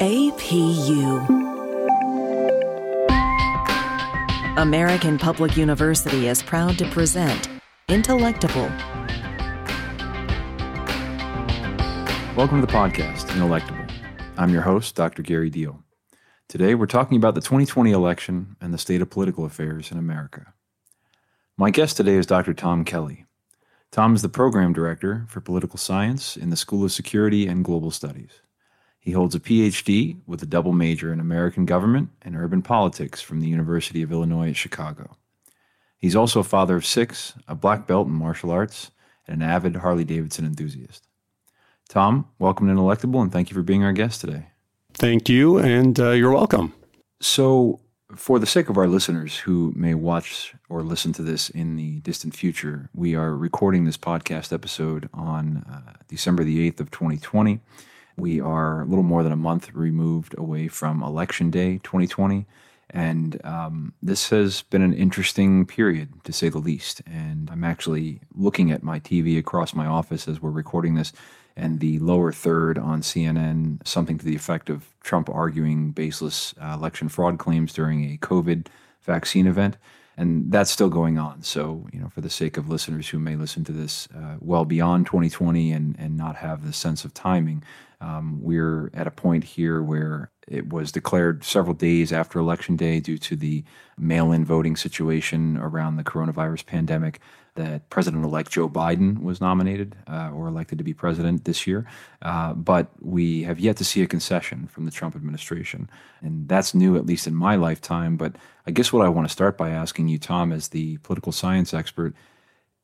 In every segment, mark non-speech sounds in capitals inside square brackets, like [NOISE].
APU. American Public University is proud to present Intellectable. Welcome to the podcast, Intellectable. I'm your host, Dr. Gary Deal. Today, we're talking about the 2020 election and the state of political affairs in America. My guest today is Dr. Tom Kelly. Tom is the program director for political science in the School of Security and Global Studies. He holds a PhD with a double major in American government and urban politics from the University of Illinois at Chicago. He's also a father of six, a black belt in martial arts, and an avid Harley Davidson enthusiast. Tom, welcome to Intellectable, and thank you for being our guest today. Thank you, and uh, you're welcome. So, for the sake of our listeners who may watch or listen to this in the distant future, we are recording this podcast episode on uh, December the 8th of 2020. We are a little more than a month removed away from Election Day 2020. And um, this has been an interesting period, to say the least. And I'm actually looking at my TV across my office as we're recording this, and the lower third on CNN, something to the effect of Trump arguing baseless uh, election fraud claims during a COVID vaccine event. And that's still going on. So, you know, for the sake of listeners who may listen to this uh, well beyond 2020 and, and not have the sense of timing, um, we're at a point here where it was declared several days after Election Day due to the mail in voting situation around the coronavirus pandemic that President elect Joe Biden was nominated uh, or elected to be president this year. Uh, but we have yet to see a concession from the Trump administration. And that's new, at least in my lifetime. But I guess what I want to start by asking you, Tom, as the political science expert,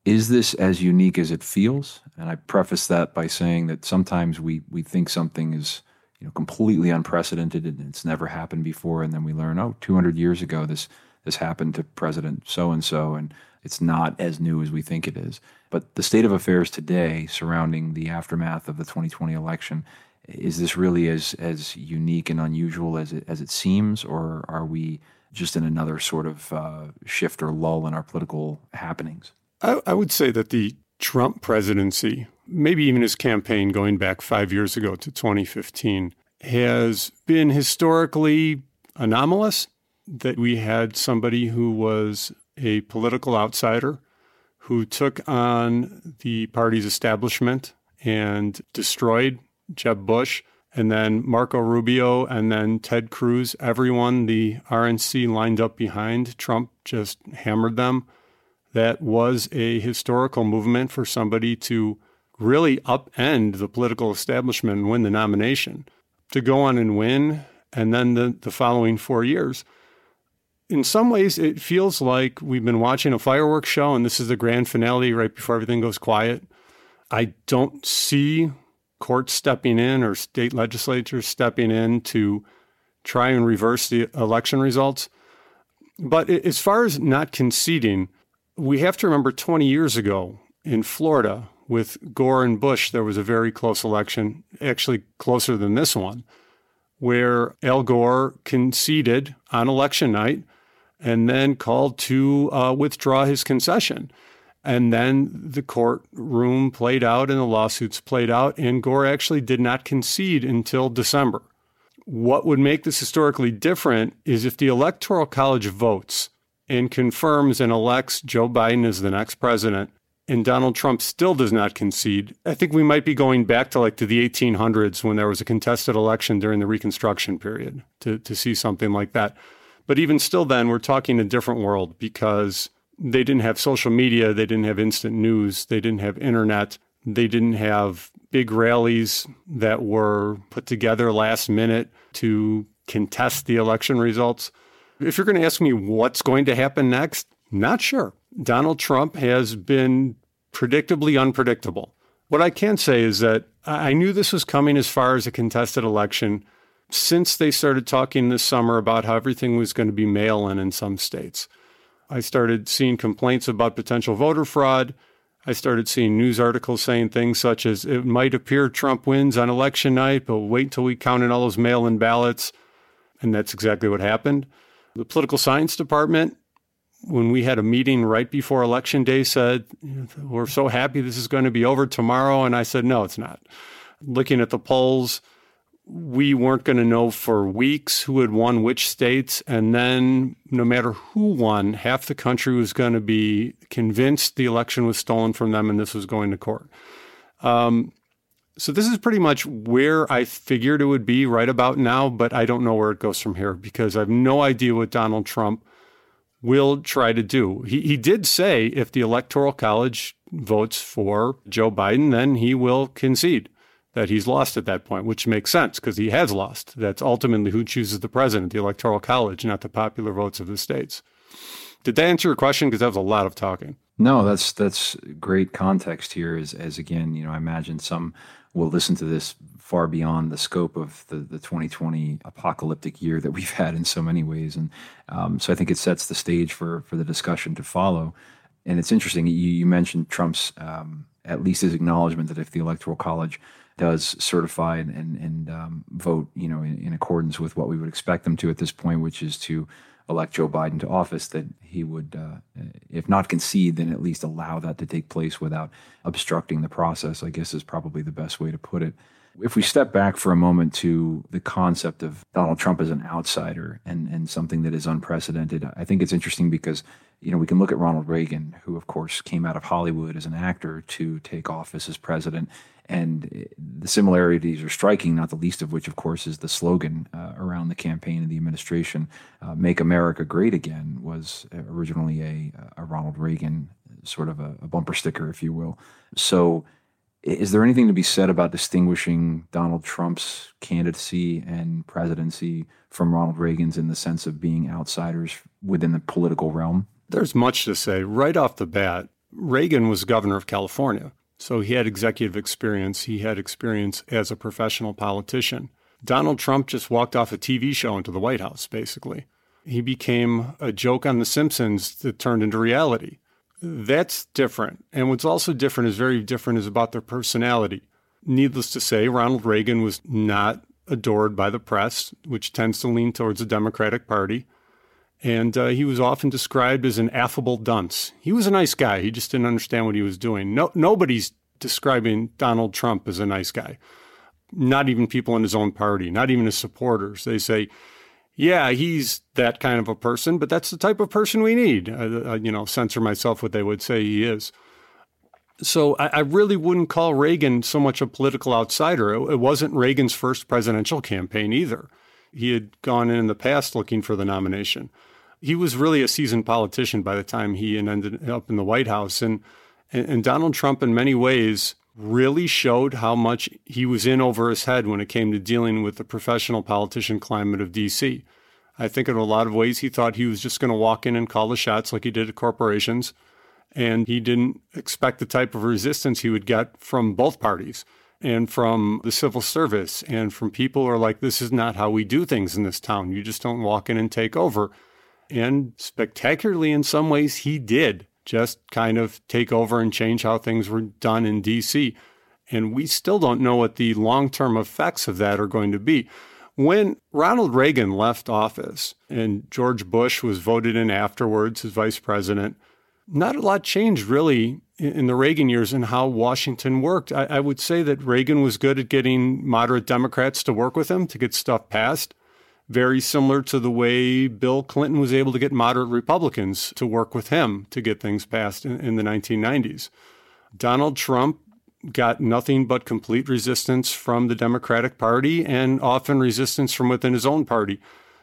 is this as unique as it feels? And I preface that by saying that sometimes we we think something is you know completely unprecedented and it's never happened before, and then we learn, oh, 200 years ago this this happened to President so and so, and it's not as new as we think it is. But the state of affairs today surrounding the aftermath of the 2020 election is this really as as unique and unusual as it as it seems, or are we just in another sort of uh, shift or lull in our political happenings? I, I would say that the Trump presidency, maybe even his campaign going back five years ago to 2015, has been historically anomalous. That we had somebody who was a political outsider who took on the party's establishment and destroyed Jeb Bush, and then Marco Rubio, and then Ted Cruz. Everyone the RNC lined up behind Trump just hammered them that was a historical movement for somebody to really upend the political establishment and win the nomination. To go on and win, and then the, the following four years. In some ways, it feels like we've been watching a fireworks show and this is the grand finale right before everything goes quiet. I don't see courts stepping in or state legislatures stepping in to try and reverse the election results. But as far as not conceding, we have to remember 20 years ago in Florida with Gore and Bush, there was a very close election, actually closer than this one, where Al Gore conceded on election night and then called to uh, withdraw his concession. And then the courtroom played out and the lawsuits played out, and Gore actually did not concede until December. What would make this historically different is if the Electoral College votes and confirms and elects Joe Biden as the next president, and Donald Trump still does not concede, I think we might be going back to like to the 1800s when there was a contested election during the Reconstruction period to, to see something like that. But even still, then we're talking a different world because they didn't have social media, they didn't have instant news, they didn't have internet, they didn't have big rallies that were put together last minute to contest the election results. If you're going to ask me what's going to happen next, not sure. Donald Trump has been predictably unpredictable. What I can say is that I knew this was coming as far as a contested election since they started talking this summer about how everything was going to be mail in in some states. I started seeing complaints about potential voter fraud. I started seeing news articles saying things such as it might appear Trump wins on election night, but wait until we count in all those mail in ballots. And that's exactly what happened. The political science department, when we had a meeting right before election day, said, We're so happy this is going to be over tomorrow. And I said, No, it's not. Looking at the polls, we weren't going to know for weeks who had won which states. And then, no matter who won, half the country was going to be convinced the election was stolen from them and this was going to court. Um, so, this is pretty much where I figured it would be right about now, but I don't know where it goes from here because I have no idea what Donald Trump will try to do. He, he did say if the Electoral College votes for Joe Biden, then he will concede that he's lost at that point, which makes sense because he has lost. That's ultimately who chooses the president, the Electoral College, not the popular votes of the states. Did that answer your question? Because that was a lot of talking. No, that's that's great context here. As as again, you know, I imagine some will listen to this far beyond the scope of the, the 2020 apocalyptic year that we've had in so many ways, and um, so I think it sets the stage for for the discussion to follow. And it's interesting you, you mentioned Trump's um, at least his acknowledgement that if the Electoral College does certify and and, and um, vote, you know, in, in, accordance with what we would expect them to at this point, which is to elect Joe Biden to office, that he would, uh, if not concede, then at least allow that to take place without obstructing the process. I guess is probably the best way to put it. If we step back for a moment to the concept of Donald Trump as an outsider and, and something that is unprecedented, I think it's interesting because, you know, we can look at Ronald Reagan, who of course came out of Hollywood as an actor to take office as president and the similarities are striking, not the least of which, of course, is the slogan uh, around the campaign and the administration uh, Make America Great Again was originally a, a Ronald Reagan sort of a, a, bumper sticker, if you will. So, is there anything to be said about distinguishing Donald Trump's candidacy and presidency from Ronald Reagan's in the sense of being outsiders within the political realm? There's much to say. Right off the bat, Reagan was governor of California. So he had executive experience. He had experience as a professional politician. Donald Trump just walked off a TV show into the White House, basically. He became a joke on The Simpsons that turned into reality. That's different. And what's also different is very different is about their personality. Needless to say, Ronald Reagan was not adored by the press, which tends to lean towards the Democratic Party. And uh, he was often described as an affable dunce. He was a nice guy. He just didn't understand what he was doing. No, nobody's describing Donald Trump as a nice guy. Not even people in his own party, not even his supporters. They say, yeah, he's that kind of a person, but that's the type of person we need. Uh, uh, you know, censor myself what they would say he is. So I, I, really wouldn't call Reagan so much a political outsider. It, it wasn't Reagan's first presidential campaign either. He had gone in in the past looking for the nomination he was really a seasoned politician by the time he ended up in the White House. And, and Donald Trump, in many ways, really showed how much he was in over his head when it came to dealing with the professional politician climate of D.C. I think in a lot of ways he thought he was just going to walk in and call the shots like he did at corporations. And he didn't expect the type of resistance he would get from both parties and from the civil service and from people who are like, this is not how we do things in this town. You just don't walk in and take over. And spectacularly, in some ways, he did just kind of take over and change how things were done in DC. And we still don't know what the long term effects of that are going to be. When Ronald Reagan left office and George Bush was voted in afterwards as vice president, not a lot changed really in the Reagan years and how Washington worked. I, I, would say that Reagan was good at getting moderate Democrats to work with him to get stuff passed very similar to the way Bill Clinton was able to get moderate Republicans to work with him to get things passed in, in the 1990s. Donald Trump got nothing but complete resistance from the Democratic Party and often resistance from within his own party.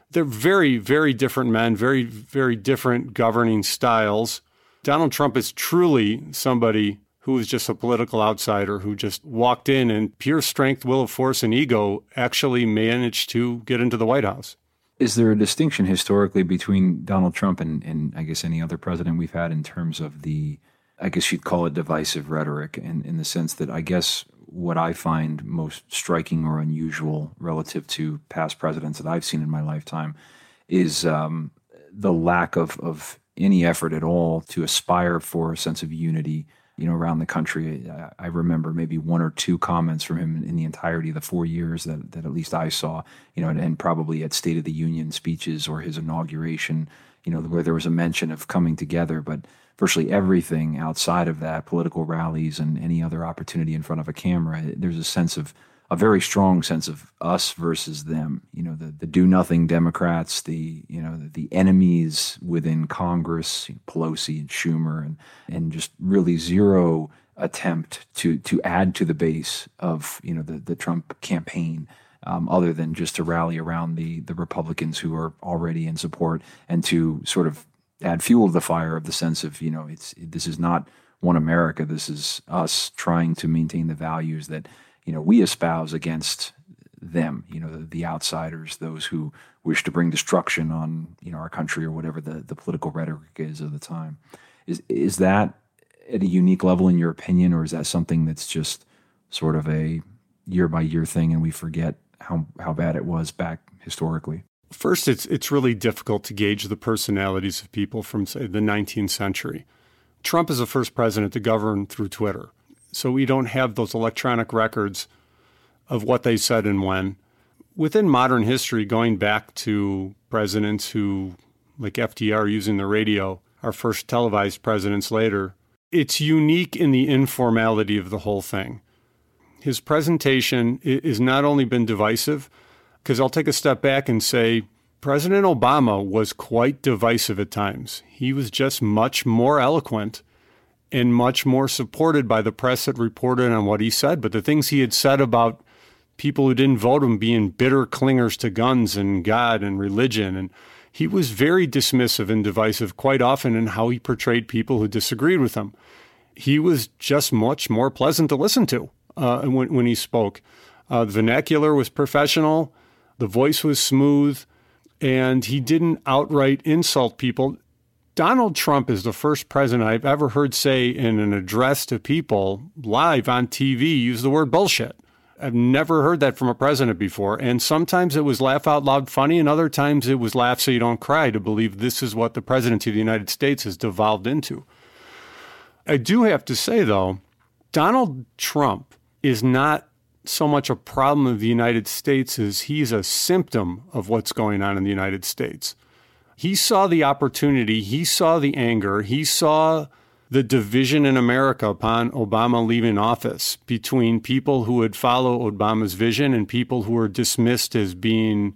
They're very, very different men, very, very different governing styles. Donald Trump is truly somebody who was just a political outsider who just walked in and pure strength, will of force, and ego actually managed to get into the White House. Is there a distinction historically between Donald Trump and, and I guess any other president we've had in terms of the, I guess you'd call it divisive rhetoric, in, in the sense that I guess what I find most striking or unusual relative to past presidents that I've seen in my lifetime is um, the lack of, of any effort at all to aspire for a sense of unity you know, around the country. I, remember maybe one or two comments from him in the entirety of the four years that, that at least I saw, you know, and, and, probably at State of the Union speeches or his inauguration, you know, where there was a mention of coming together. But virtually everything outside of that, political rallies and any other opportunity in front of a camera, there's a sense of a very strong sense of us versus them. You know, the, the do nothing Democrats, the you know the, the enemies within Congress, you know, Pelosi and Schumer, and and just really zero attempt to to add to the base of you know the the Trump campaign. Um, other than just to rally around the the Republicans who are already in support and to sort of add fuel to the fire of the sense of you know it's this is not one America. This is us trying to maintain the values that you know we espouse against them. You know the, the outsiders, those who wish to bring destruction on you know our country or whatever the, the political rhetoric is of the time. Is is that at a unique level in your opinion, or is that something that's just sort of a year by year thing and we forget how how bad it was back historically? First, it's it's really difficult to gauge the personalities of people from say the 19th century. Trump is the first president to govern through Twitter, so we don't have those electronic records of what they said and when. Within modern history, going back to presidents who, like FDR, using the radio, our first televised presidents later, it's unique in the informality of the whole thing. His presentation has not only been divisive, because I'll take a step back and say President Obama was quite divisive at times. He was just much more eloquent and much more supported by the press that reported on what he said. But the things he had said about people who didn't vote him being bitter clingers to guns and God and religion, and he was very dismissive and divisive quite often in how he portrayed people who disagreed with him. He was just much more pleasant to listen to uh, when, when he spoke. Uh, the vernacular was professional. The voice was smooth and he didn't outright insult people. Donald Trump is the first president I've ever heard say in an address to people live on TV use the word bullshit. I've never heard that from a president before. And sometimes it was laugh out loud funny, and other times it was laugh so you don't cry to believe this is what the presidency of the United States has devolved into. I do have to say, though, Donald Trump is not so much a problem of the United States as he's a symptom of what's going on in the United States. He saw the opportunity, he saw the anger, he saw the division in America upon Obama leaving office between people who would follow Obama's vision and people who were dismissed as being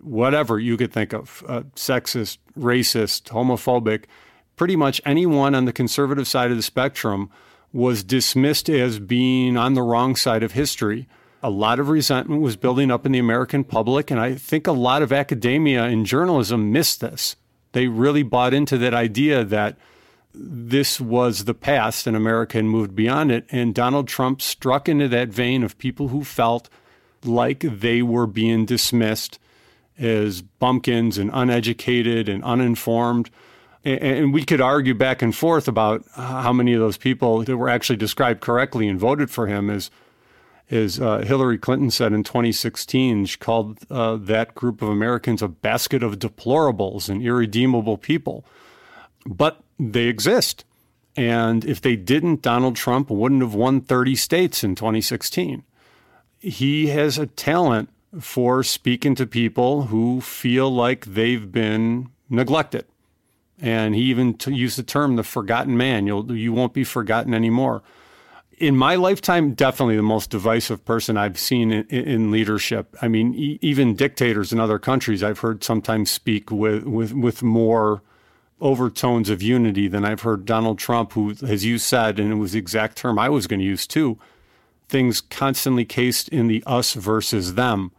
whatever you could think of uh, sexist, racist, homophobic. Pretty much anyone on the conservative side of the spectrum was dismissed as being on the wrong side of history. A lot of resentment was building up in the American public, and I think a lot of academia and journalism missed this. They really bought into that idea that this was the past and America had moved beyond it. And Donald Trump struck into that vein of people who felt like they were being dismissed as bumpkins and uneducated and uninformed and we could argue back and forth about how many of those people that were actually described correctly and voted for him as as uh, Hillary Clinton said in 2016, she called uh, that group of Americans a basket of deplorables and irredeemable people. But they exist. And if they didn't, Donald Trump wouldn't have won 30 states in 2016. He has a talent for speaking to people who feel like they've been neglected. And he even t- used the term the forgotten man. You'll, you won't be forgotten anymore. In my lifetime, definitely the most divisive person I've seen in, in leadership. I mean, e- even dictators in other countries I've heard sometimes speak with, with, with more overtones of unity than I've heard Donald Trump, who, as you said, and it was the exact term I was going to use too, things constantly cased in the us versus them.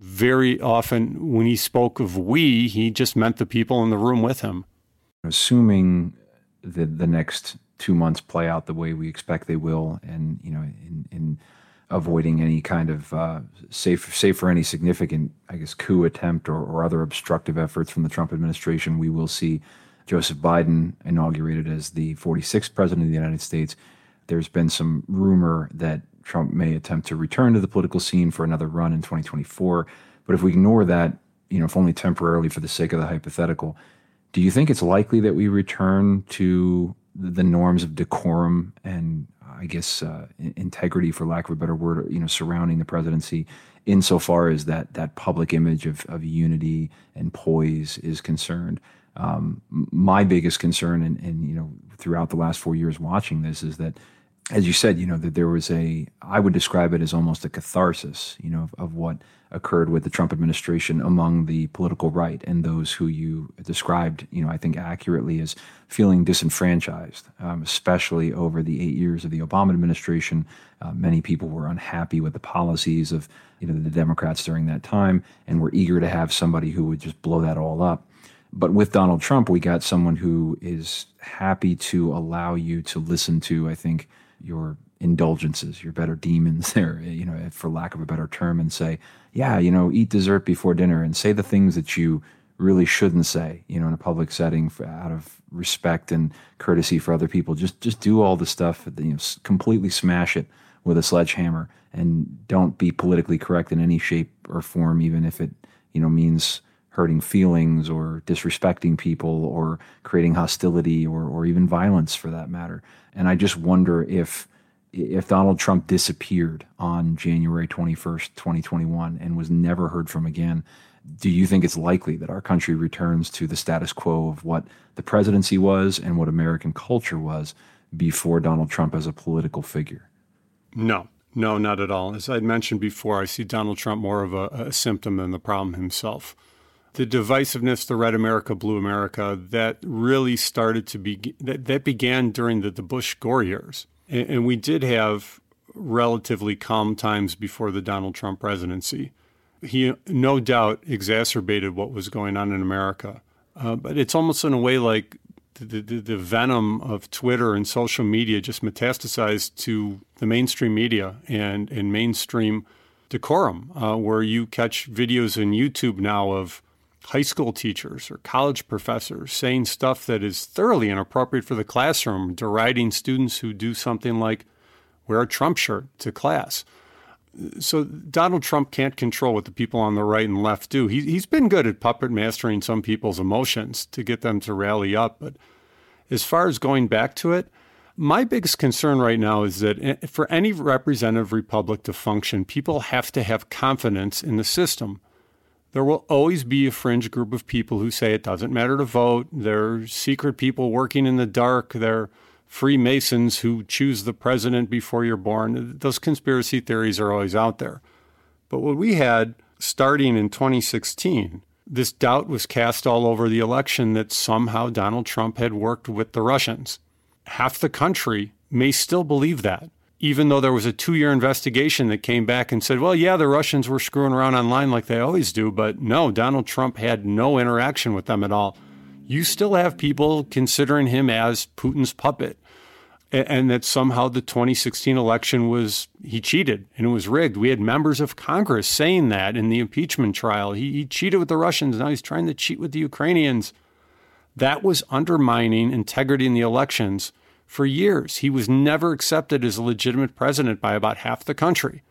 Very often, when he spoke of we, he just meant the people in the room with him assuming that the next two months play out the way we expect they will, and you know, in, in avoiding any kind of uh, safe, safe for any significant, I guess, coup attempt or, or other obstructive efforts from the Trump administration, we will see Joseph Biden inaugurated as the 46th president of the United States. There's been some rumor that Trump may attempt to return to the political scene for another run in 2024. But if we ignore that, you know, if only temporarily for the sake of the hypothetical, do you think it's likely that we return to the norms of decorum and I guess uh, integrity, for lack of a better word, you know, surrounding the presidency, insofar as that that public image of, of unity and poise is concerned? Um, my biggest concern, and, and you know, throughout the last four years watching this, is that as you said, you know, that there was a, I would describe it as almost a catharsis, you know, of, of, what occurred with the Trump administration among the political right and those who you described, you know, I think accurately as feeling disenfranchised, um, especially over the eight years of the Obama administration. Uh, many people were unhappy with the policies of, you know, the Democrats during that time and were eager to have somebody who would just blow that all up. But with Donald Trump, we got someone who is happy to allow you to listen to, I think, your indulgences, your better demons [LAUGHS] there, you know, for lack of a better term, and say, yeah, you know, eat dessert before dinner and say the things that you really shouldn't say, you know, in a public setting for, out of respect and courtesy for other people. Just just do all the stuff, you know, completely smash it with a sledgehammer and don't be politically correct in any shape or form, even if it, you know, means hurting feelings or disrespecting people or creating hostility or, or even violence for that matter. And I just wonder if if Donald Trump disappeared on January 21st, 2021 and was never heard from again, do you think it's likely that our country returns to the status quo of what the presidency was and what American culture was before Donald Trump as a political figure? No, no, not at all. As I'd mentioned before, I see Donald Trump more of a, a symptom than the problem himself the divisiveness, the red America, blue America, that really started to be that, that began during the, the Bush Gore years. And, and, we did have relatively calm times before the Donald Trump presidency. He no doubt exacerbated what was going on in America. Uh, but it's almost in a way like the, the, the, venom of Twitter and social media just metastasized to the mainstream media and, and mainstream decorum, uh, where you catch videos on YouTube now of high school teachers or college professors saying stuff that is thoroughly inappropriate for the classroom, deriding students who do something like wear a Trump shirt to class. So Donald Trump can't control what the people on the right and left do. He, he's been good at puppet mastering some people's emotions to get them to rally up. But as far as going back to it, my biggest concern right now is that eh, for any representative republic to function, people have to have confidence in the system there will always be a fringe group of people who say it doesn't matter to vote. They're secret people working in the dark. They're Freemasons who choose the president before you're born. Those conspiracy theories are always out there. But what we had starting in 2016, this doubt was cast all over the election that somehow Donald Trump had worked with the Russians. Half the country may still believe that even though there was a two year investigation that came back and said, well, yeah, the Russians were screwing around online like they always do, but no, Donald Trump had no interaction with them at all. You still have people considering him as Putin's puppet. And that somehow the 2016 election was, he cheated and it was rigged. We had members of Congress saying that in the impeachment trial. He, he cheated with the Russians. Now he's trying to cheat with the Ukrainians. That was undermining integrity in the elections for years. He was never accepted as a legitimate president by about half the country.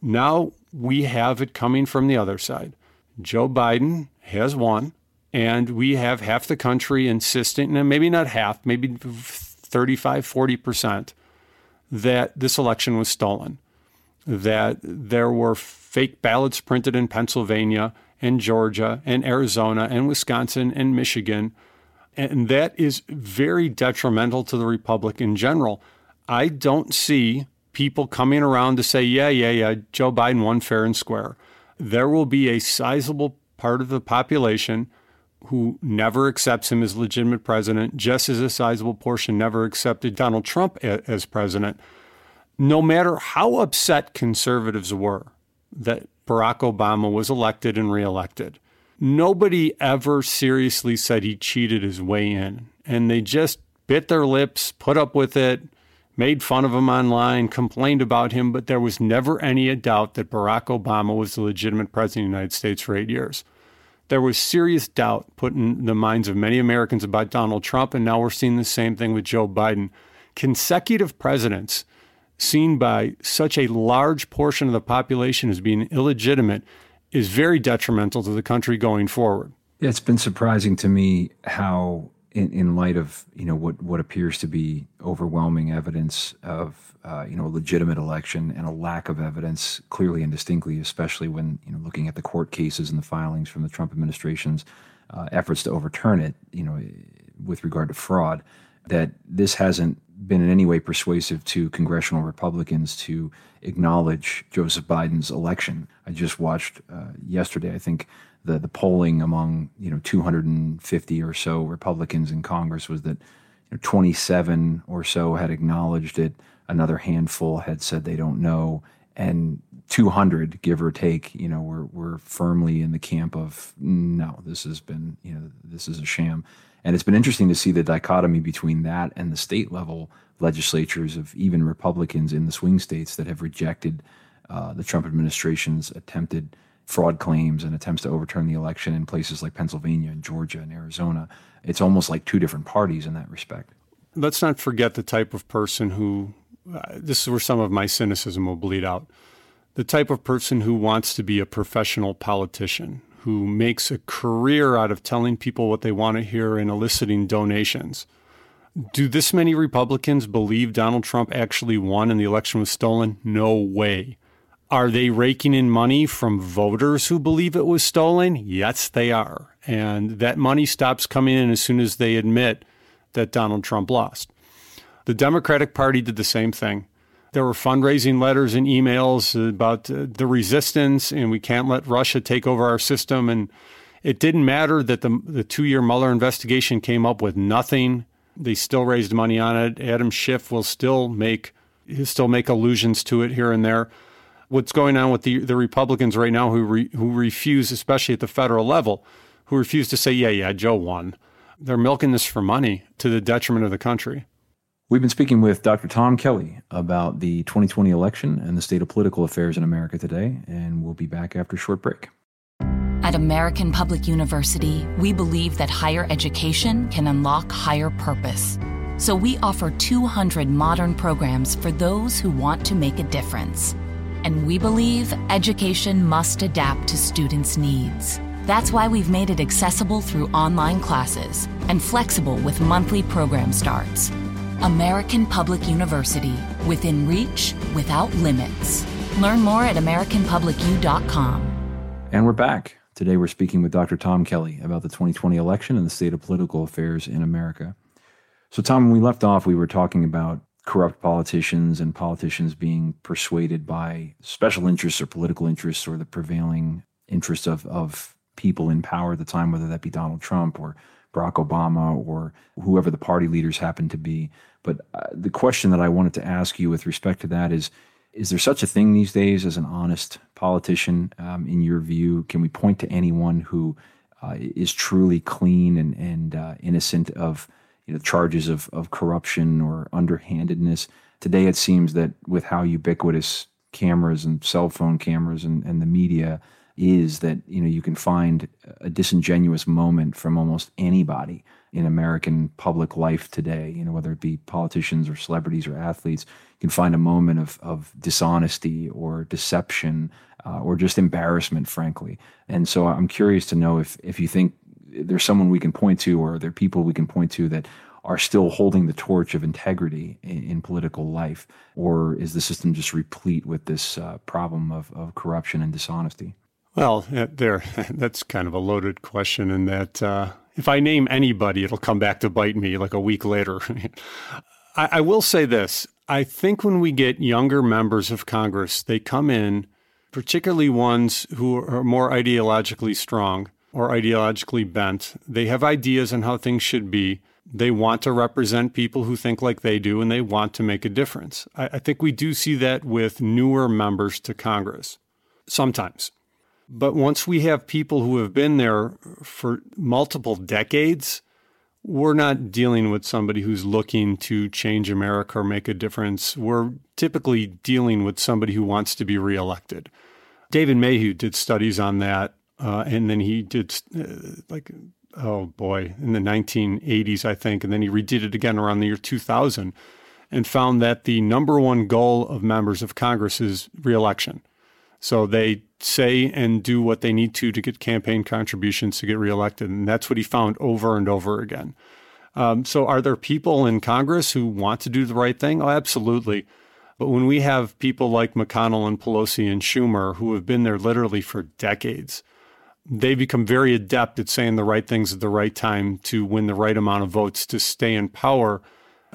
Now we have it coming from the other side. Joe Biden has won, and we have half the country insisting, and maybe not half, maybe 35, 40%, that this election was stolen, that there were fake ballots printed in Pennsylvania and Georgia and Arizona and Wisconsin and Michigan and that is very detrimental to the republic in general. I don't see people coming around to say, yeah, yeah, yeah, Joe Biden won fair and square. There will be a sizable part of the population who never accepts him as legitimate president, just as a sizable portion never accepted Donald Trump as president. No matter how upset conservatives were that Barack Obama was elected and reelected, nobody ever seriously said he cheated his way in. And they just bit their lips, put up with it, made fun of him online, complained about him, but there was never any doubt that Barack Obama was the legitimate president of the United States for eight years. There was serious doubt put in the minds of many Americans about Donald Trump, and now we're seeing the same thing with Joe Biden. Consecutive presidents seen by such a large portion of the population as being illegitimate is very detrimental to the country going forward. It's been surprising to me how, in, in light of you know what what appears to be overwhelming evidence of uh, you know a legitimate election and a lack of evidence, clearly and distinctly, especially when you know looking at the court cases and the filings from the Trump administration's uh, efforts to overturn it, you know, with regard to fraud, that this hasn't been in any way persuasive to congressional Republicans to acknowledge Joseph Biden's election. I just watched uh, yesterday, I think the, the polling among, you know, 250 or so Republicans in Congress was that you know, 27 or so had acknowledged it. Another handful had said they don't know. And 200, give or take, you know, we're, we're firmly in the camp of no, this has been, you know, this is a sham. And it's been interesting to see the dichotomy between that and the state level legislatures of even Republicans in the swing states that have rejected uh, the Trump administration's attempted fraud claims and attempts to overturn the election in places like Pennsylvania and Georgia and Arizona. It's almost like two different parties in that respect. Let's not forget the type of person who, uh, this is where some of my cynicism will bleed out. The type of person who wants to be a professional politician, who makes a career out of telling people what they want to hear and eliciting donations. Do this many Republicans believe Donald Trump actually won and the election was stolen? No way. Are they raking in money from voters who believe it was stolen? Yes, they are. And that money stops coming in as soon as they admit that Donald Trump lost. The Democratic Party did the same thing. There were fundraising letters and emails about the resistance, and we can't let Russia take over our system. And it didn't matter that the, the two year Mueller investigation came up with nothing. They still raised money on it. Adam Schiff will still make still make allusions to it here and there what's going on with the, the Republicans right now who, re, who refuse, especially at the federal level, who refuse to say, yeah, yeah, Joe won. They're milking this for money to the detriment of the country. We've been speaking with Dr. Tom Kelly about the 2020 election and the state of political affairs in America today, and we'll be back after a short break. At American Public University, we believe that higher education can unlock higher purpose. So we offer 200 modern programs for those who want to make a difference and we believe education must adapt to students' needs. That's why we've made it accessible through online classes and flexible with monthly program starts. American Public University, within reach, without limits. Learn more at AmericanPublicU.com. And we're back. Today we're speaking with Dr. Tom Kelly about the 2020 election and the state of political affairs in America. So, Tom, when we left off, we were talking about corrupt politicians and politicians being persuaded by special interests or political interests or the prevailing interests of, of people in power at the time, whether that be Donald Trump or Barack Obama or whoever the party leaders happen to be. But uh, the question that I wanted to ask you with respect to that is Is there such a thing these days as an honest politician, um, in your view? Can we point to anyone who uh, is truly clean and, and uh, innocent of you know, charges of, of corruption or underhandedness. Today, it seems that with how ubiquitous cameras and cell phone cameras and, and the media is, that you know you can find a disingenuous moment from almost anybody in American public life today. You know, whether it be politicians or celebrities or athletes, you can find a moment of of dishonesty or deception uh, or just embarrassment, frankly. And so, I'm curious to know if if you think there's someone we can point to or there are people we can point to that are still holding the torch of integrity in, in political life? Or is the system just replete with this uh, problem of, of corruption and dishonesty? Well, there, [LAUGHS] that's kind of a loaded question in that uh, if I name anybody, it'll come back to bite me like a week later. [LAUGHS] I, I will say this I think when we get younger members of Congress, they come in, particularly ones who are more ideologically strong, or ideologically bent. They have ideas on how things should be. They want to represent people who think like they do, and they want to make a difference. I, I think we do see that with newer members to Congress sometimes. But once we have people who have been there for multiple decades, we're not dealing with somebody who's looking to change America or make a difference. We're typically dealing with somebody who wants to be reelected. David Mayhew did studies on that uh, and then he did uh, like oh boy in the 1980s i think and then he redid it again around the year 2000 and found that the number one goal of members of congress is reelection so they say and do what they need to to get campaign contributions to get reelected and that's what he found over and over again. Um, so are there people in congress who want to do the right thing? Oh absolutely. But when we have people like mcconnell and pelosi and schumer who have been there literally for decades they become very adept at saying the right things at the right time to win the right amount of votes to stay in power.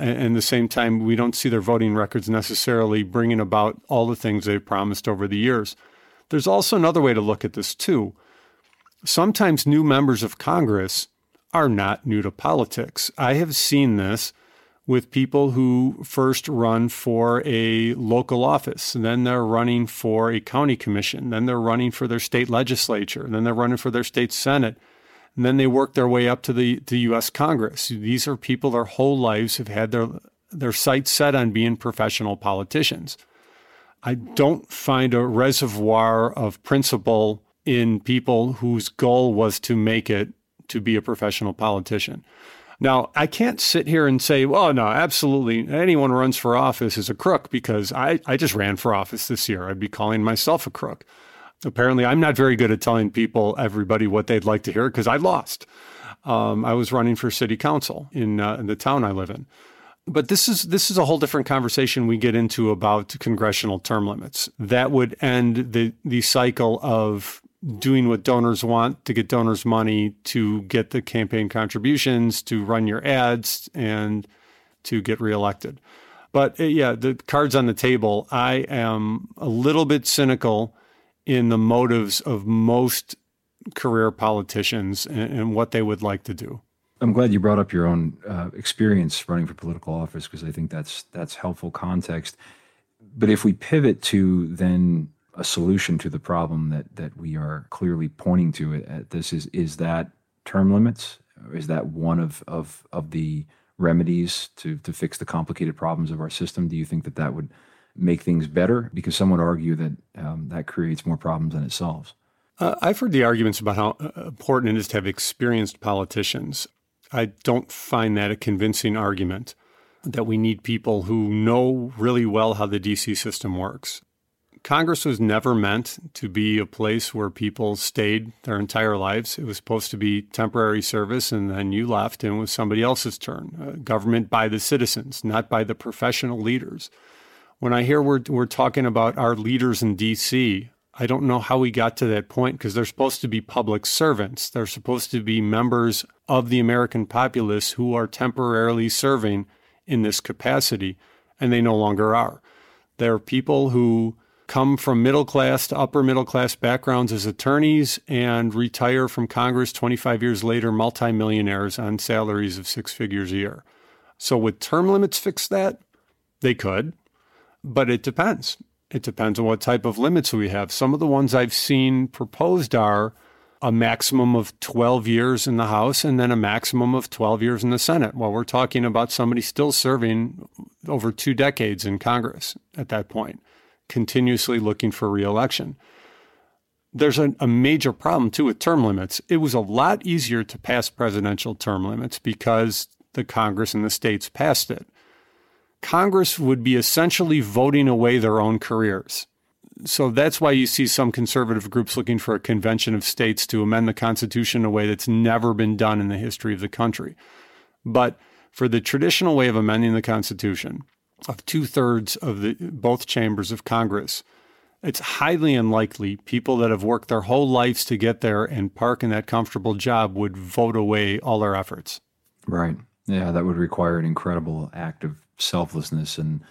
And the same time, we don't see their voting records necessarily bringing about all the things they've promised over the years. There's also another way to look at this, too. Sometimes new members of Congress are not new to politics. I have seen this with people who first run for a local office, then they're running for a county commission, then they're running for their state legislature, then they're running for their state senate, and then they work their way up to the, U.S. Congress. These are people their whole lives have had their their sights set on being professional politicians. I don't find a reservoir of principle in people whose goal was to make it to be a professional politician. Now, I can't sit here and say, well, no, absolutely. Anyone who runs for office is a crook because I, I just ran for office this year. I'd be calling myself a crook. Apparently, I'm not very good at telling people, everybody, what they'd like to hear because I lost. Um, I was running for city council in, uh, in the town I live in. But this is this is a whole different conversation we get into about congressional term limits. That would end the the cycle of doing what donors want to get donors money to get the campaign contributions to run your ads and to get reelected. But uh, yeah, the cards on the table. I am a little bit cynical in the motives of most career politicians and, and what they would like to do. I'm glad you brought up your own uh, experience running for political office because I think that's that's helpful context. But if we pivot to then a solution to the problem that that we are clearly pointing to at this is is that term limits is that one of of of the remedies to to fix the complicated problems of our system do you think that that would make things better because some would argue that um, that creates more problems than it solves uh, I've heard the arguments about how uh, important it is to have experienced politicians. I don't find that a convincing argument that we need people who know really well how the DC system works. Congress was never meant to be a place where people stayed their entire lives. It was supposed to be temporary service, and then you left, and it was somebody else's turn. Uh, government by the citizens, not by the professional leaders. When I hear we're, we're talking about our leaders in D.C., I don't know how we got to that point because they're supposed to be public servants. They're supposed to be members of the American populace who are temporarily serving in this capacity, and they no longer are. They're people who come from middle class to upper middle class backgrounds as attorneys and retire from Congress 25 years later, multimillionaires on salaries of six figures a year. So, would term limits fix that? They could, but it depends. It depends on what type of limits we have. Some of the ones I've seen proposed are a maximum of 12 years in the House and then a maximum of 12 years in the Senate. Well, we're talking about somebody still serving over two decades in Congress at that point continuously looking for reelection. There's a, a, major problem too with term limits. It was a lot easier to pass presidential term limits because the Congress and the states passed it. Congress would be essentially voting away their own careers. So that's why you see some conservative groups looking for a convention of states to amend the Constitution in a way that's never been done in the history of the country. But for the traditional way of amending the Constitution, of two thirds of the both chambers of Congress, it's highly unlikely people that have worked their whole lives to get there and park in that comfortable job would vote away all their efforts. Right. Yeah, that would require an incredible act of selflessness and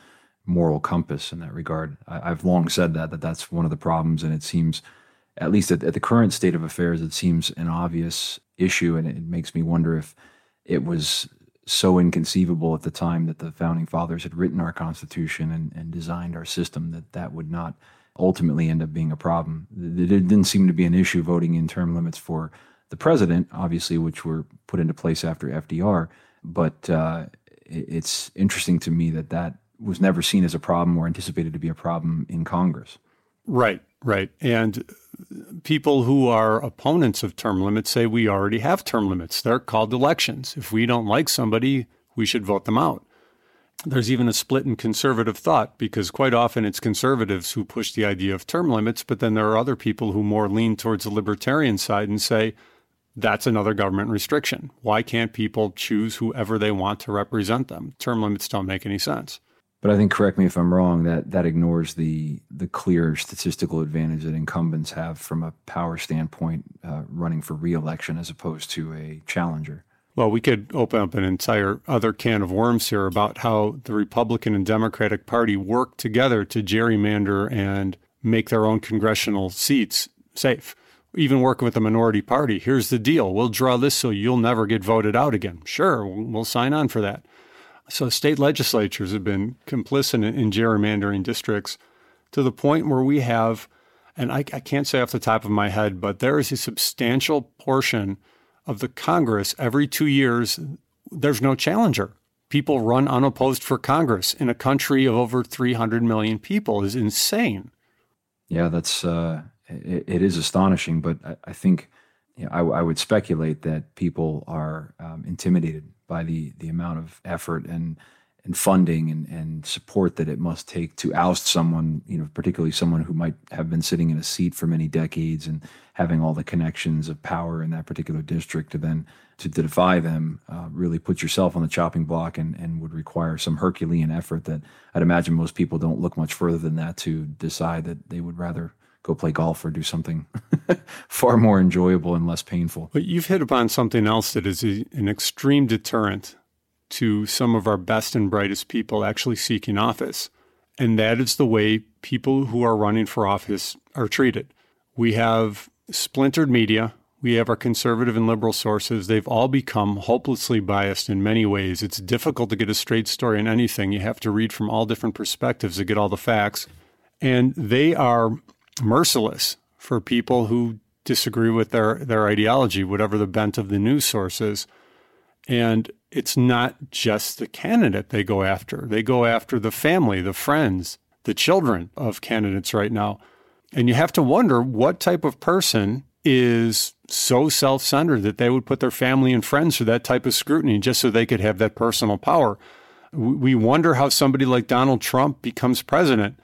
moral compass in that regard. I, have long said that that that's one of the problems, and it seems, at least at, at the current state of affairs, it seems an obvious issue, and it makes me wonder if it was so inconceivable at the time that the founding fathers had written our Constitution and, and designed our system that that would not ultimately end up being a problem. There didn't seem to be an issue voting in term limits for the president, obviously, which were put into place after FDR. But uh, it's interesting to me that that was never seen as a problem or anticipated to be a problem in Congress. Right, right. And people who are opponents of term limits say we already have term limits. They're called elections. If we don't like somebody, we should vote them out. There's even a split in conservative thought because quite often it's conservatives who push the idea of term limits, but then there are other people who more lean towards the libertarian side and say that's another government restriction. Why can't people choose whoever they want to represent them? Term limits don't make any sense. But I think, correct me if I'm wrong, that that ignores the the clear statistical advantage that incumbents have from a power standpoint, uh, running for reelection as opposed to a challenger. Well, we could open up an entire other can of worms here about how the Republican and Democratic Party work together to gerrymander and make their own congressional seats safe. Even working with the minority party, here's the deal. We'll draw this so you'll never get voted out again. Sure, we'll sign on for that. So state legislatures have been complicit in gerrymandering districts to the point where we have, and I, I can't say off the top of my head, but there is a substantial portion of the Congress every two years, there's no challenger. People run unopposed for Congress in a country of over 300 million people is insane. Yeah, that's uh, it, it is astonishing, but I, I think you know, I, I, would speculate that people are um, intimidated by the the amount of effort and and funding and, and support that it must take to oust someone, you know, particularly someone who might have been sitting in a seat for many decades and having all the connections of power in that particular district to then to defy them uh, really puts yourself on the chopping block and, and would require some Herculean effort that I'd imagine most people don't look much further than that to decide that they would rather go play golf or do something [LAUGHS] far more enjoyable and less painful. But you've hit upon something else that is a, an extreme deterrent to some of our best and brightest people actually seeking office. And that is the way people who are running for office are treated. We have splintered media. We have our conservative and liberal sources. They've all become hopelessly biased in many ways. It's difficult to get a straight story on anything. You have to read from all different perspectives to get all the facts. And they are merciless for people who disagree with their, their ideology, whatever the bent of the news source is. And it's not just the candidate they go after. They go after the family, the friends, the children of candidates right now. And you have to wonder what type of person is so self centered that they would put their family and friends through that type of scrutiny just so they could have that personal power. We wonder how somebody like Donald Trump becomes president.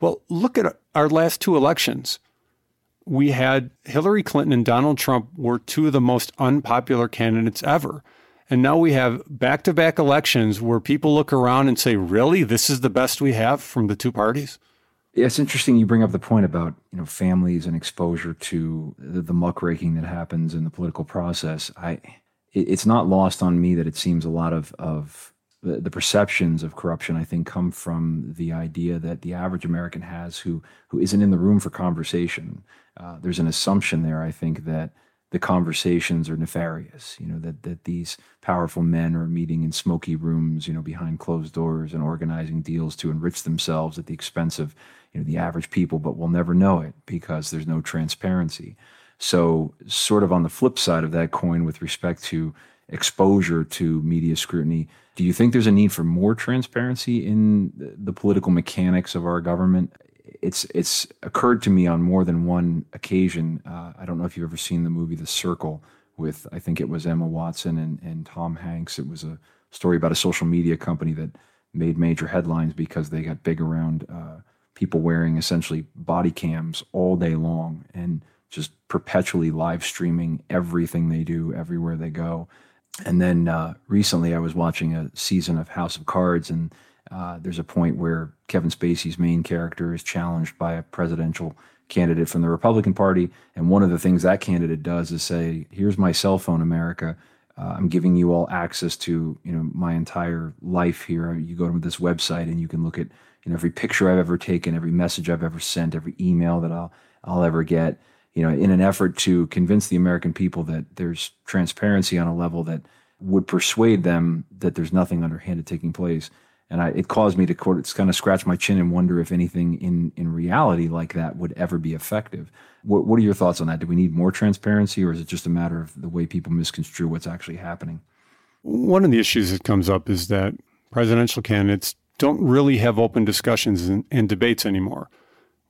Well, look at our last two elections. We had Hillary Clinton and Donald Trump were two of the most unpopular candidates ever. And now we have back to back elections where people look around and say, really, this is the best we have from the two parties? It's interesting you bring up the point about you know families and exposure to the, the muckraking that happens in the political process. I, it, it's not lost on me that it seems a lot of of the, the, perceptions of corruption. I think come from the idea that the average American has who who isn't in the room for conversation. Uh, there's an assumption there. I think that the conversations are nefarious. You know that that these powerful men are meeting in smoky rooms, you know, behind closed doors and organizing deals to enrich themselves at the expense of you know the average people. But we'll never know it because there's no transparency. So, sort of on the flip side of that coin, with respect to exposure to media scrutiny, do you think there's a need for more transparency in the political mechanics of our government? it's it's occurred to me on more than one occasion. Uh, I don't know if you've ever seen the movie The Circle with I think it was Emma Watson and, and Tom Hanks. It was a story about a social media company that made major headlines because they got big around uh, people wearing essentially body cams all day long and just perpetually live streaming everything they do everywhere they go. And then uh, recently, I was watching a season of House of Cards and uh, there's a point where Kevin Spacey's main character is challenged by a presidential candidate from the Republican Party. And one of the things that candidate does is say, Here's my cell phone, America. Uh, I'm giving you all access to you know my entire life here. You go to this website and you can look at you know every picture I've ever taken, every message I've ever sent, every email that I'll I'll ever get. You know, in an effort to convince the American people that there's transparency on a level that would persuade them that there's nothing underhanded taking place and I, it caused me to kind of scratch my chin and wonder if anything in in reality like that would ever be effective. What, what are your thoughts on that? Do we need more transparency, or is it just a matter of the way people misconstrue what's actually happening? One of the issues that comes up is that presidential candidates don't really have open discussions and, and debates anymore.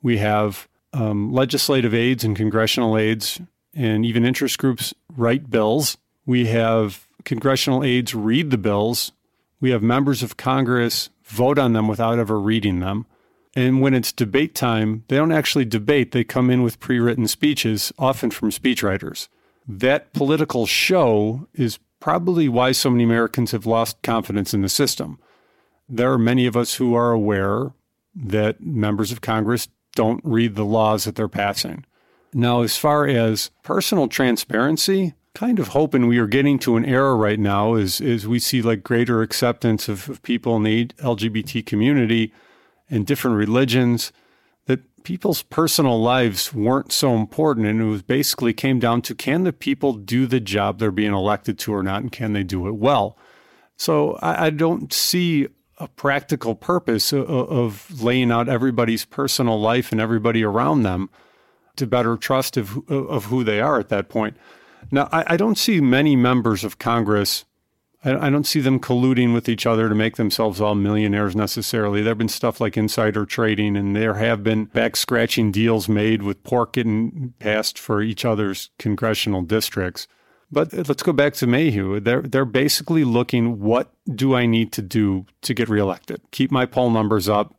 We have um, legislative aides and congressional aides, and even interest groups write bills. We have congressional aides read the bills we have members of Congress vote on them without ever reading them. And when it's debate time, they don't actually debate. They come in with pre written speeches, often from speechwriters. That political show is probably why so many Americans have lost confidence in the system. There are many of us who are aware that members of Congress don't read the laws that they're passing. Now, as far as personal transparency, kind of hoping we are getting to an era right now is is we see like greater acceptance of, of people in the LGBT community and different religions that people's personal lives weren't so important and it was basically came down to can the people do the job they're being elected to or not and can they do it well so i, I don't see a practical purpose of, of laying out everybody's personal life and everybody around them to better trust of, of who they are at that point now, I, I don't see many members of Congress. I, I, don't see them colluding with each other to make themselves all millionaires necessarily. There have been stuff like insider trading, and there have been back scratching deals made with pork getting passed for each other's congressional districts. But let's go back to Mayhew. They're they're basically looking what do I need to do to get reelected? Keep my poll numbers up,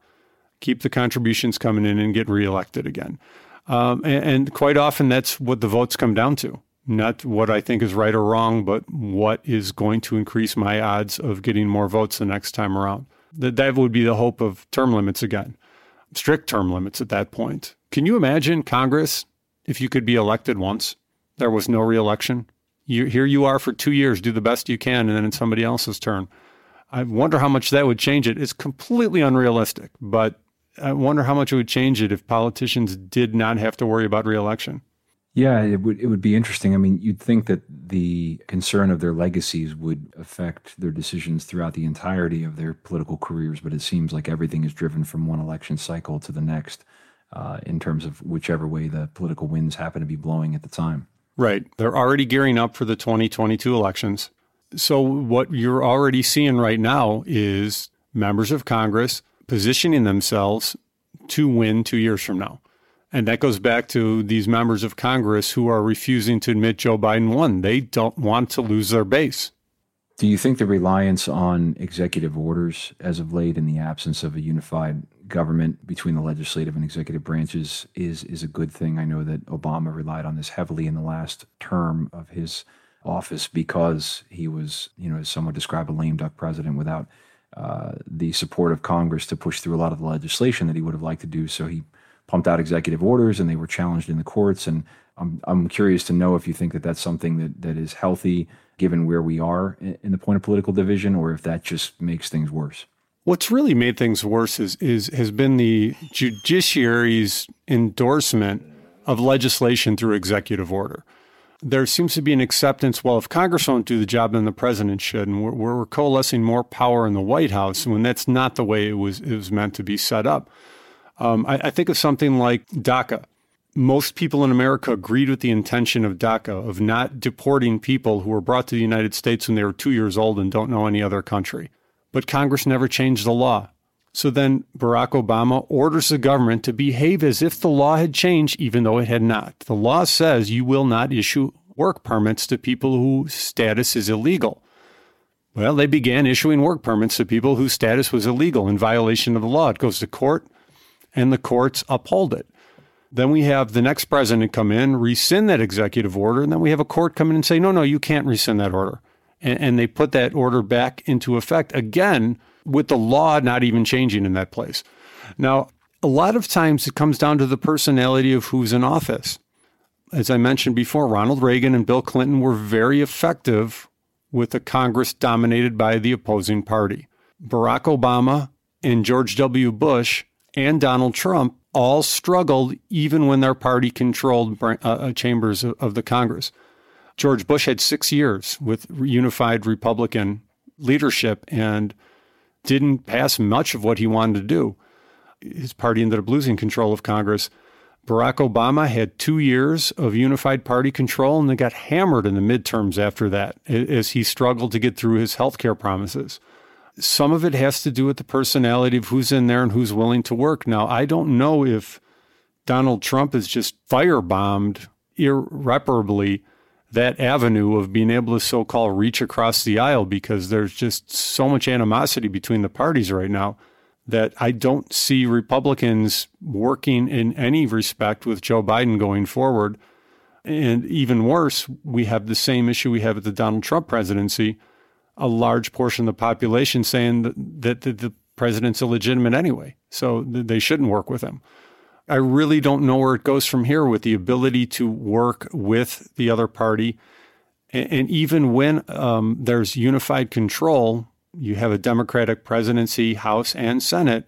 keep the contributions coming in, and get reelected again. Um, and, and quite often, that's what the votes come down to not what I think is right or wrong, but what is going to increase my odds of getting more votes the next time around. That that would be the hope of term limits again, strict term limits at that point. Can you imagine Congress if you could be elected once? There was no reelection. You, here you are for two years, do the best you can, and then it's somebody else's turn. I wonder how much that would change it. It's completely unrealistic, but I wonder how much it would change it if politicians did not have to worry about reelection. Yeah, it would it would be interesting. I mean, you'd think that the concern of their legacies would affect their decisions throughout the entirety of their political careers, but it seems like everything is driven from one election cycle to the next, uh, in terms of whichever way the political winds happen to be blowing at the time. Right. They're already gearing up for the 2022 elections. So what you're already seeing right now is members of Congress positioning themselves to win two years from now. And that goes back to these members of Congress who are refusing to admit Joe Biden won. They don't want to lose their base. Do you think the reliance on executive orders as of late in the absence of a unified government between the legislative and executive branches is is a good thing? I know that Obama relied on this heavily in the last term of his office because he was, you know, as someone described, a lame duck president without uh, the support of Congress to push through a lot of the legislation that he would have liked to do. So he pumped out executive orders and they were challenged in the courts. And I'm, I'm curious to know if you think that that's something that, that is healthy given where we are in the point of political division or if that just makes things worse. What's really made things worse is, is has been the judiciary's endorsement of legislation through executive order. There seems to be an acceptance. Well, if Congress won't do the job, then the president should, and we're, we're coalescing more power in the White House when that's not the way it was it was meant to be set up. Um, I, I think of something like DACA. Most people in America agreed with the intention of DACA, of not deporting people who were brought to the United States when they were two years old and don't know any other country. But Congress never changed the law. So then Barack Obama orders the government to behave as if the law had changed, even though it had not. The law says you will not issue work permits to people whose status is illegal. Well, they began issuing work permits to people whose status was illegal in violation of the law. It goes to court and the courts uphold it. Then we have the next president come in, rescind that executive order, and then we have a court come in and say, no, no, you can't rescind that order. And, and they put that order back into effect again with the law not even changing in that place. Now, a lot of times it comes down to the personality of who's in office. As I mentioned before, Ronald Reagan and Bill Clinton were very effective with a Congress dominated by the opposing party. Barack Obama and George W. Bush and Donald Trump all struggled even when their party controlled uh, uh, chambers of, of the Congress. George Bush had six years with unified Republican leadership and didn't pass much of what he wanted to do. His party ended up losing control of Congress. Barack Obama had two years of unified party control and then got hammered in the midterms after that as he struggled to get through his health care promises. Some of it has to do with the personality of who's in there and who's willing to work. Now, I don't know if Donald Trump is just firebombed irreparably that avenue of being able to so called reach across the aisle because there's just so much animosity between the parties right now that I don't see Republicans working in any respect with Joe Biden going forward. And even worse, we have the same issue we have at the Donald Trump presidency a large portion of the population saying that, that, that the president's illegitimate anyway, so they shouldn't work with him. I really don't know where it goes from here with the ability to work with the other party And, and even when um, there's unified control, you have a Democratic presidency, House, and Senate.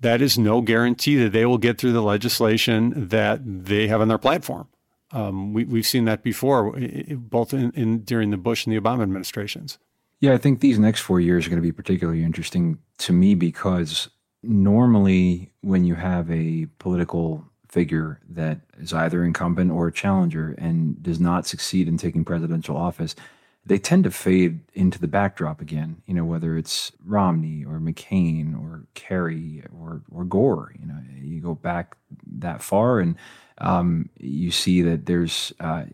That is no guarantee that they will get through the legislation that they have on their platform. Um, we, have seen that before, both in, in, during the Bush and the Obama administrations. Yeah, I think these next four years are going to be particularly interesting to me because normally when you have a political figure that is either incumbent or a challenger and does not succeed in taking presidential office, they tend to fade into the backdrop again. You know, whether it's Romney or McCain or Kerry or or Gore. You know, you go back that far and um, you see that there's. Uh,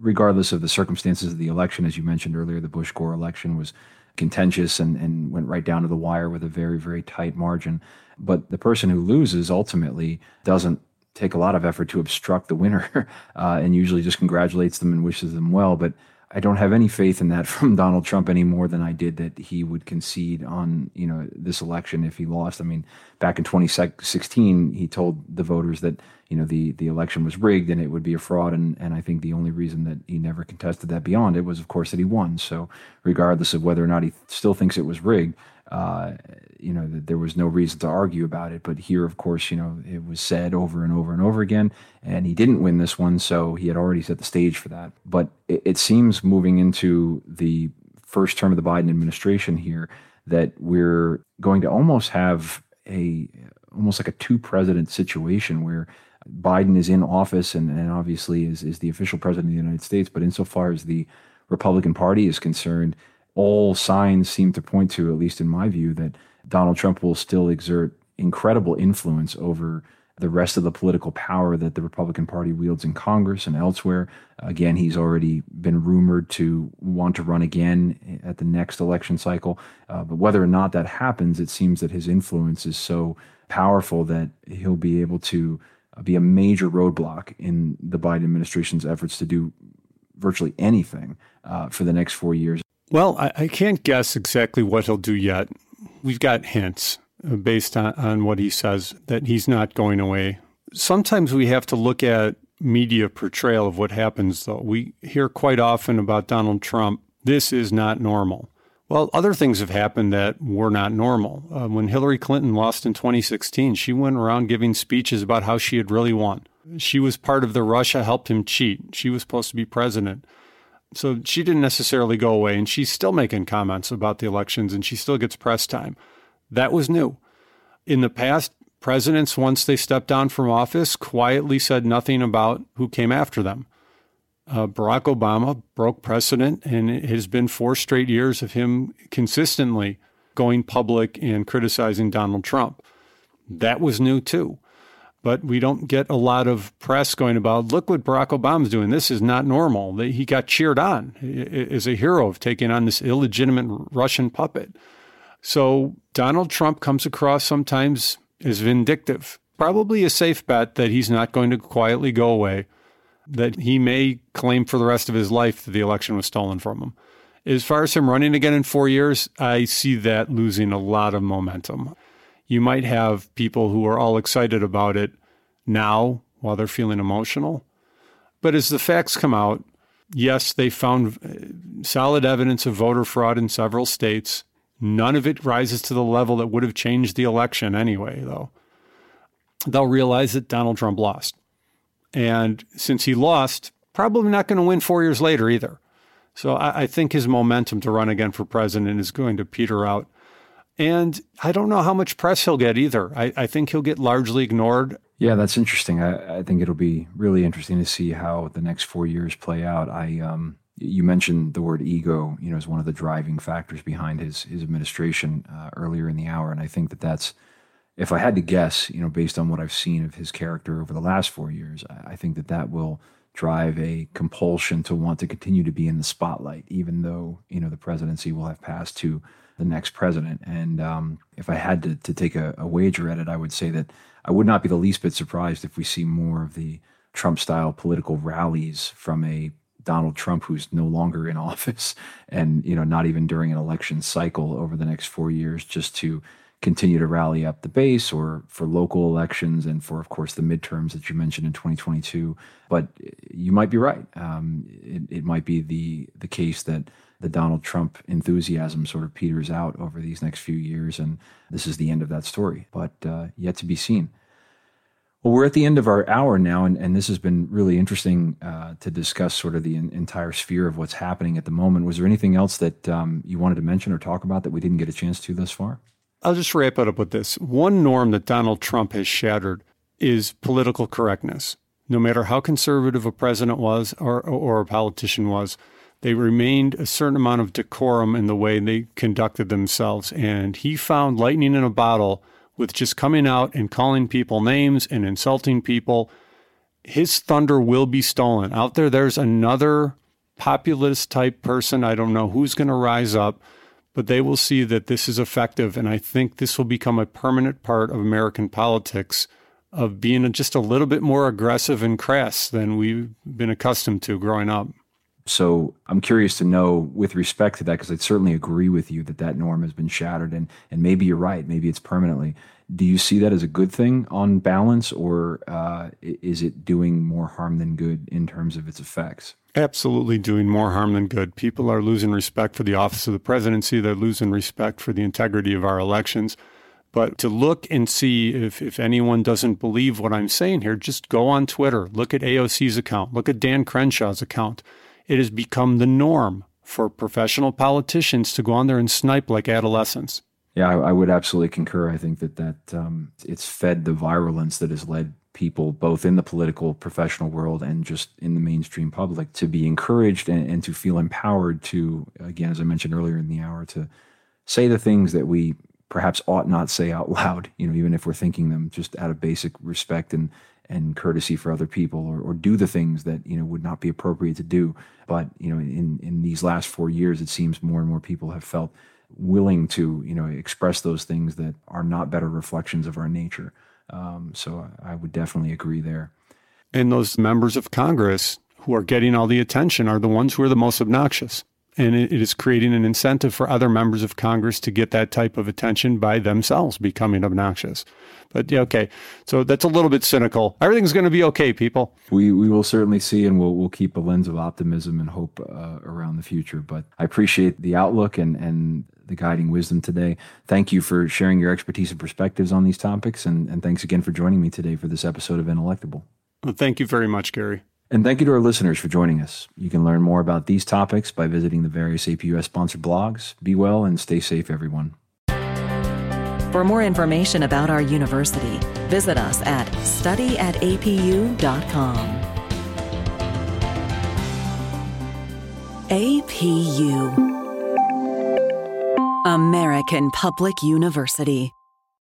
regardless of the circumstances of the election, as you mentioned earlier, the Bush Gore election was contentious and, and went right down to the wire with a very, very tight margin. But the person who loses ultimately doesn't take a lot of effort to obstruct the winner [LAUGHS] uh, and usually just congratulates them and wishes them well. But I don't have any faith in that [LAUGHS] from Donald Trump any more than I did that he would concede on you know this election if he lost. I mean, back in 2016, he told the voters that you know the the election was rigged and it would be a fraud, and and I think the only reason that he never contested that beyond it was, of course, that he won. So regardless of whether or not he still thinks it was rigged, uh, you know, there was no reason to argue about it. But here, of course, you know, it was said over and over and over again, and he didn't win this one, so he had already set the stage for that. But it, it seems moving into the first term of the Biden administration here that we're going to almost have a almost like a two president situation where Biden is in office and, and obviously is, is the official president of the United States, but insofar as the Republican Party is concerned, all signs seem to point to, at least in my view, that Donald Trump will still exert incredible influence over the rest of the political power that the Republican Party wields in Congress and elsewhere. Again, he's already been rumored to want to run again at the next election cycle. Uh, but whether or not that happens, it seems that his influence is so powerful that he'll be able to be a major roadblock in the Biden administration's efforts to do virtually anything uh, for the next four years. Well, I, I, can't guess exactly what he'll do yet. We've got hints uh, based on, on what he says that he's not going away. Sometimes we have to look at media portrayal of what happens, though. We hear quite often about Donald Trump. This is not normal. Well, other things have happened that were not normal. Uh, when Hillary Clinton lost in 2016, she went around giving speeches about how she had really won. She was part of the Russia helped him cheat. She was supposed to be president. So she didn't necessarily go away, and she's still making comments about the elections, and she still gets press time. That was new. In the past, presidents, once they stepped down from office, quietly said nothing about who came after them. Uh, Barack Obama broke precedent, and it has been four straight years of him consistently going public and criticizing Donald Trump. That was new too but we don't get a lot of press going about, look what Barack Obama's doing. This is not normal. He got cheered on as a hero of taking on this illegitimate Russian puppet. So Donald Trump comes across sometimes as vindictive. Probably a safe bet that he's not going to quietly go away, that he may claim for the rest of his life that the election was stolen from him. As far as him running again in four years, I see that losing a lot of momentum you might have people who are all excited about it now while they're feeling emotional. But as the facts come out, yes, they found uh, solid evidence of voter fraud in several states. None of it rises to the level that would have changed the election anyway, though. They'll realize that Donald Trump lost. And since he lost, probably not going to win four years later either. So I, I think his momentum to run again for president is going to peter out and I don't know how much press he'll get either. I, I think he'll get largely ignored. Yeah, that's interesting. I, I, think it'll be really interesting to see how the next four years play out. I um, you mentioned the word ego, you know, as one of the driving factors behind his his administration uh, earlier in the hour, and I think that that's, if I had to guess, you know, based on what I've seen of his character over the last four years, I, I think that that will drive a compulsion to want to continue to be in the spotlight, even though you know the presidency will have passed to the next president. And um, if I had to, to take a, a, wager at it, I would say that I would not be the least bit surprised if we see more of the Trump style political rallies from a Donald Trump who's no longer in [LAUGHS] office and, you know, not even during an election cycle over the next four years, just to continue to rally up the base or for local elections and for, of course, the midterms that you mentioned in 2022. But you might be right. Um, it, it might be the, the case that the Donald Trump enthusiasm sort of peters out over these next few years, and this is the end of that story. But uh, yet to be seen. Well, we're at the end of our hour now, and, and this has been really interesting uh, to discuss sort of the in, entire sphere of what's happening at the moment. Was there anything else that um, you wanted to mention or talk about that we didn't get a chance to thus far? I'll just wrap it up with this. One norm that Donald Trump has shattered is political correctness. No matter how conservative a president was or, or a politician was, they remained a certain amount of decorum in the way they conducted themselves. And he found lightning in a bottle with just coming out and calling people names and insulting people. His thunder will be stolen. Out there, there's another populist type person. I don't know who's going to rise up but they will see that this is effective. And I think this will become a permanent part of American politics of being just a little bit more aggressive and crass than we've been accustomed to growing up. So I'm curious to know, with respect to that, because I certainly agree with you that that norm has been shattered, and and maybe you're right, maybe it's permanently. Do you see that as a good thing on balance, or uh, is it doing more harm than good in terms of its effects? absolutely doing more harm than good. People are losing respect for the office of the presidency. They're losing respect for the integrity of our elections. But to look and see if, if anyone doesn't believe what I'm saying here, just go on Twitter, look at AOC's account, look at Dan Crenshaw's account. It has become the norm for professional politicians to go on there and snipe like adolescents. Yeah, I, I would absolutely concur. I think that that um, it's fed the virulence that has led people, both in the political professional world and just in the mainstream public, to be encouraged and, and, to feel empowered to, again, as I mentioned earlier in the hour, to say the things that we perhaps ought not say out [LAUGHS] loud, you know, even if we're thinking them just out of basic respect and and courtesy for other people or, or do the things that you know would not be appropriate to do but you know in in these last four years it seems more and more people have felt willing to you know express those things that are not better reflections of our nature um, so I would definitely agree there. And those members of Congress who are getting all the attention are the ones who are the most obnoxious. And it is creating an incentive for other members of Congress to get that type of attention by themselves becoming obnoxious. But yeah, okay. So that's a little bit cynical. Everything's going to be okay, people. We we will certainly see, and we'll we'll keep a lens of optimism and hope uh, around the future. But I appreciate the outlook and and the guiding wisdom today. Thank you for sharing your expertise and perspectives on these topics, and and thanks again for joining me today for this episode of Intellectable. Well, thank you very much, Gary. And thank you to our listeners for joining us. You can learn more about these topics by visiting the various APUS sponsored blogs. Be well and stay safe, everyone. For more information about our university, visit us at studyatapu.com. APU American Public University.